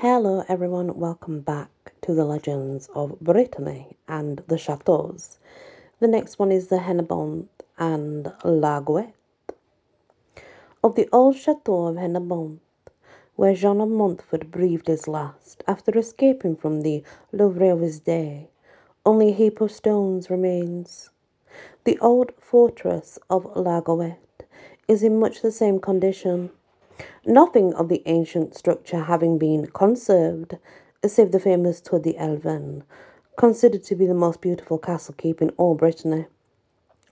Hello, everyone. Welcome back to the legends of Brittany and the chateaux. The next one is the Hennebont and Largoët. Of the old chateau of Hennebont, where Jean of Montfort breathed his last after escaping from the Louvre of his day, only a heap of stones remains. The old fortress of Largoët is in much the same condition nothing of the ancient structure having been conserved, save the famous Tour de Elven, considered to be the most beautiful castle keep in all Brittany,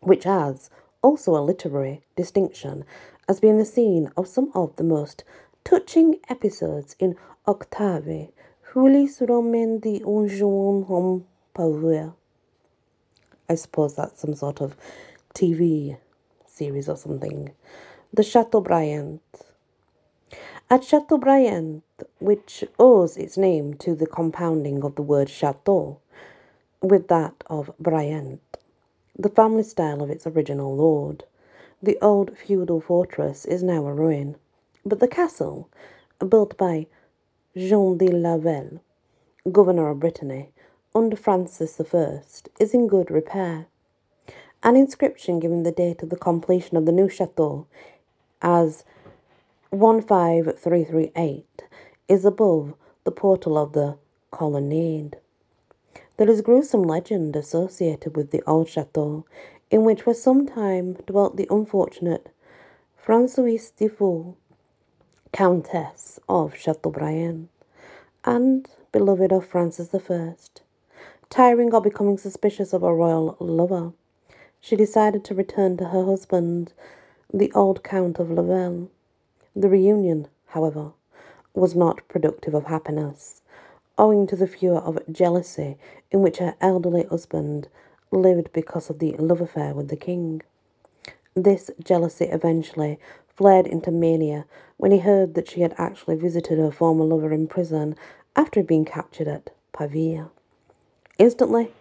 which has also a literary distinction as being the scene of some of the most touching episodes in Octave, Hulis Romain de Unjon Hom Pavua. I suppose that's some sort of TV series or something. The Chateaubriand. At Chateaubriand, which owes its name to the compounding of the word chateau with that of Briand, the family style of its original lord, the old feudal fortress is now a ruin, but the castle, built by Jean de Lavelle, governor of Brittany, under Francis I, is in good repair. An inscription giving the date of the completion of the new chateau as 15338 is above the portal of the colonnade. There is a gruesome legend associated with the old chateau, in which for some time dwelt the unfortunate Françoise de Dufault, Countess of Chateaubriand, and beloved of Francis I. Tiring of becoming suspicious of a royal lover, she decided to return to her husband, the old Count of Lavelle. The reunion, however, was not productive of happiness, owing to the furor of jealousy in which her elderly husband lived because of the love affair with the king. This jealousy eventually flared into mania when he heard that she had actually visited her former lover in prison after being captured at Pavia. Instantly,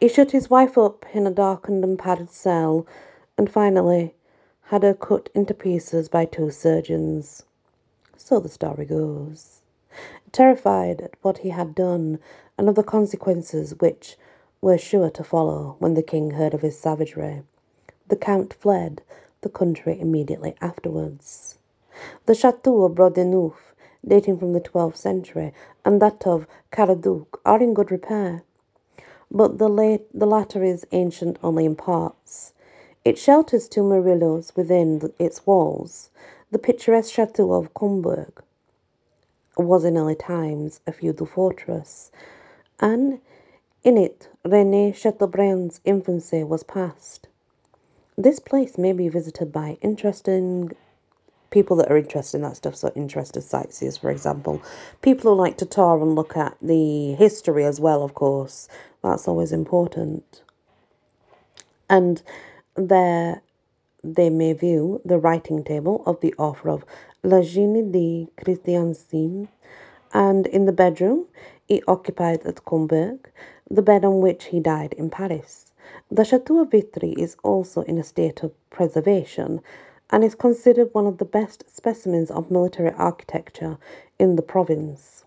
he shut his wife up in a darkened and padded cell and finally had her cut into pieces by two surgeons. So the story goes. Terrified at what he had done and of the consequences which were sure to follow when the king heard of his savagery, the count fled the country immediately afterwards. The chateau of Brondineuf, dating from the twelfth century, and that of Caradeuc are in good repair, but the, late, the latter is ancient only in parts. It shelters two Murillos within its walls. The picturesque chateau of Combourg was in early times a feudal fortress, and in it René Chateaubriand's infancy was passed. This place may be visited by interesting people that are interested in that stuff, so interested sightseers, for example. People who like to tour and look at the history as well, of course. That's always important. And there they may view the writing table of the author of La Genie de Christianisme, and in the bedroom he occupied at Combourg, the bed on which he died in Paris. The Chateau of Vitré is also in a state of preservation and is considered one of the best specimens of military architecture in the province.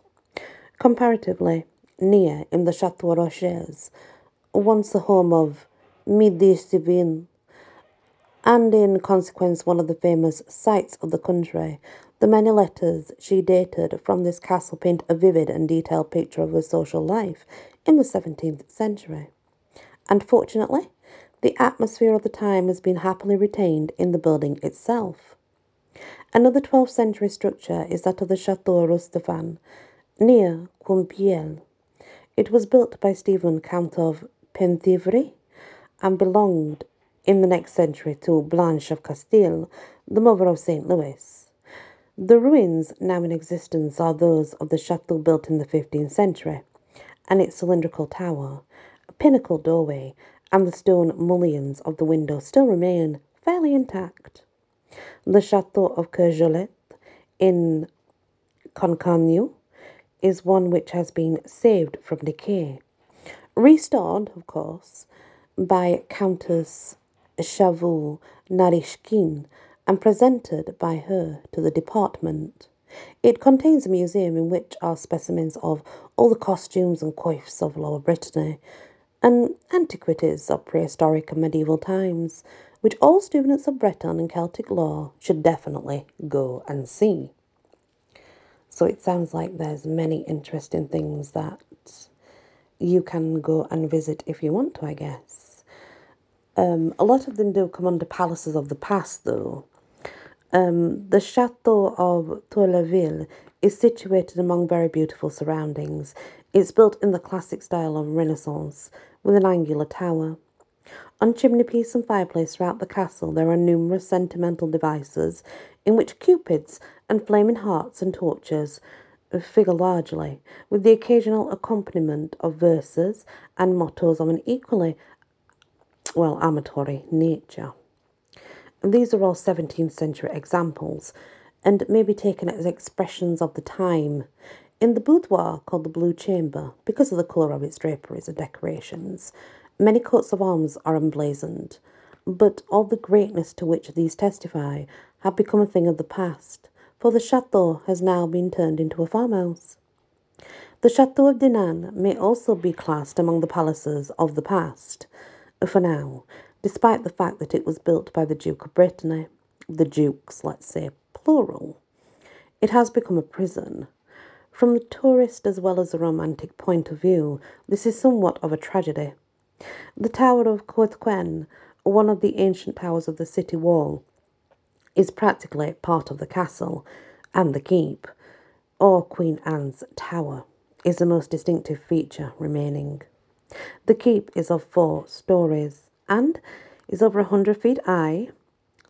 Comparatively near in the Chateau Roches, once the home of Midi Civil and in consequence one of the famous sights of the country. The many letters she dated from this castle paint a vivid and detailed picture of her social life in the 17th century. And fortunately, the atmosphere of the time has been happily retained in the building itself. Another 12th century structure is that of the Chateau Roustafan, near Compiègne. It was built by Stephen, Count of Penthievre, and belonged in the next century to Blanche of Castile, the mother of St. Louis. The ruins now in existence are those of the chateau built in the 15th century, and its cylindrical tower, a pinnacle doorway, and the stone mullions of the window still remain fairly intact. The chateau of Courgelet in Concarneau is one which has been saved from decay. Restored, of course, by Countess Chavou Narishkin and presented by her to the department. It contains a museum in which are specimens of all the costumes and coifs of Lower Brittany and antiquities of prehistoric and medieval times, which all students of Breton and Celtic lore should definitely go and see. So it sounds like there's many interesting things that you can go and visit if you want to, I guess. Um, a lot of them do come under palaces of the past, though. Um, the Chateau of Tourlaville is situated among very beautiful surroundings. It's built in the classic style of Renaissance with an angular tower. On chimney chimneypiece and fireplace throughout the castle, there are numerous sentimental devices in which cupids and flaming hearts and torches figure largely, with the occasional accompaniment of verses and mottos of an equally, well, amatory nature. These are all 17th century examples and may be taken as expressions of the time. In the boudoir called the Blue Chamber, because of the colour of its draperies and decorations, many coats of arms are emblazoned, but all the greatness to which these testify have become a thing of the past, for the chateau has now been turned into a farmhouse. The Chateau of Dinan may also be classed among the palaces of the past, for now, despite the fact that it was built by the Duke of Brittany, the dukes, let's say, plural. It has become a prison. From the tourist as well as the romantic point of view, this is somewhat of a tragedy. The Tower of Coëtquen, one of the ancient towers of the city wall, is practically part of the castle, and the keep, or Queen Anne's Tower, is the most distinctive feature remaining. The keep is of four stories and is over a hundred feet high,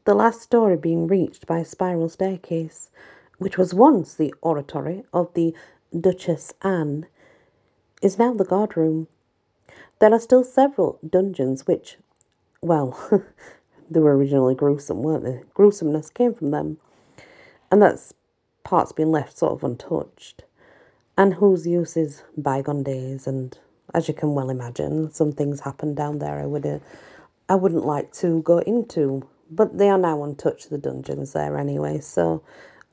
the last story being reached by a spiral staircase, which was once the oratory of the Duchess Anne, is now the guardroom. There are still several dungeons which, well, they were originally gruesome, weren't they? Gruesomeness came from them. And that's parts being left sort of untouched. And whose use is bygone days and as you can well imagine, some things happened down there I would I wouldn't like to go into, but they are now untouched the dungeons there anyway, so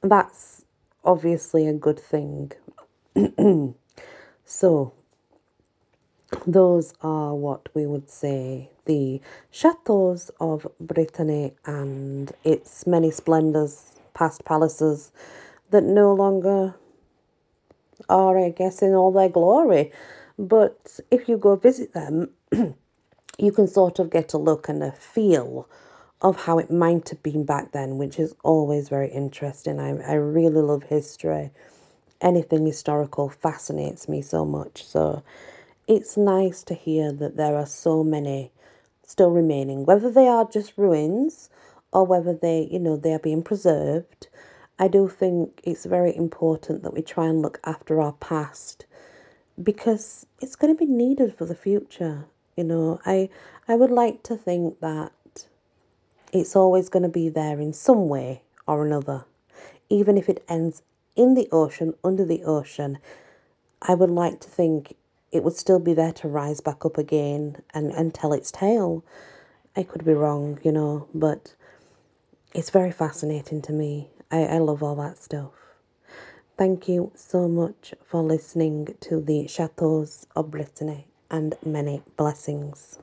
that's obviously a good thing. so those are what we would say the chateaus of Brittany and its many splendours, past palaces that no longer are, I guess, in all their glory. But if you go visit them, you can sort of get a look and a feel of how it might have been back then, which is always very interesting. I, I really love history. Anything historical fascinates me so much. So it's nice to hear that there are so many still remaining, whether they are just ruins or whether they, you know, they are being preserved. I do think it's very important that we try and look after our past because it's going to be needed for the future. You know, I I would like to think that it's always going to be there in some way or another, even if it ends in the ocean, under the ocean. I would like to think it would still be there to rise back up again and, and tell its tale. I could be wrong, you know, but it's very fascinating to me. I, I love all that stuff. Thank you so much for listening to the Chateaus of Brittany and many blessings.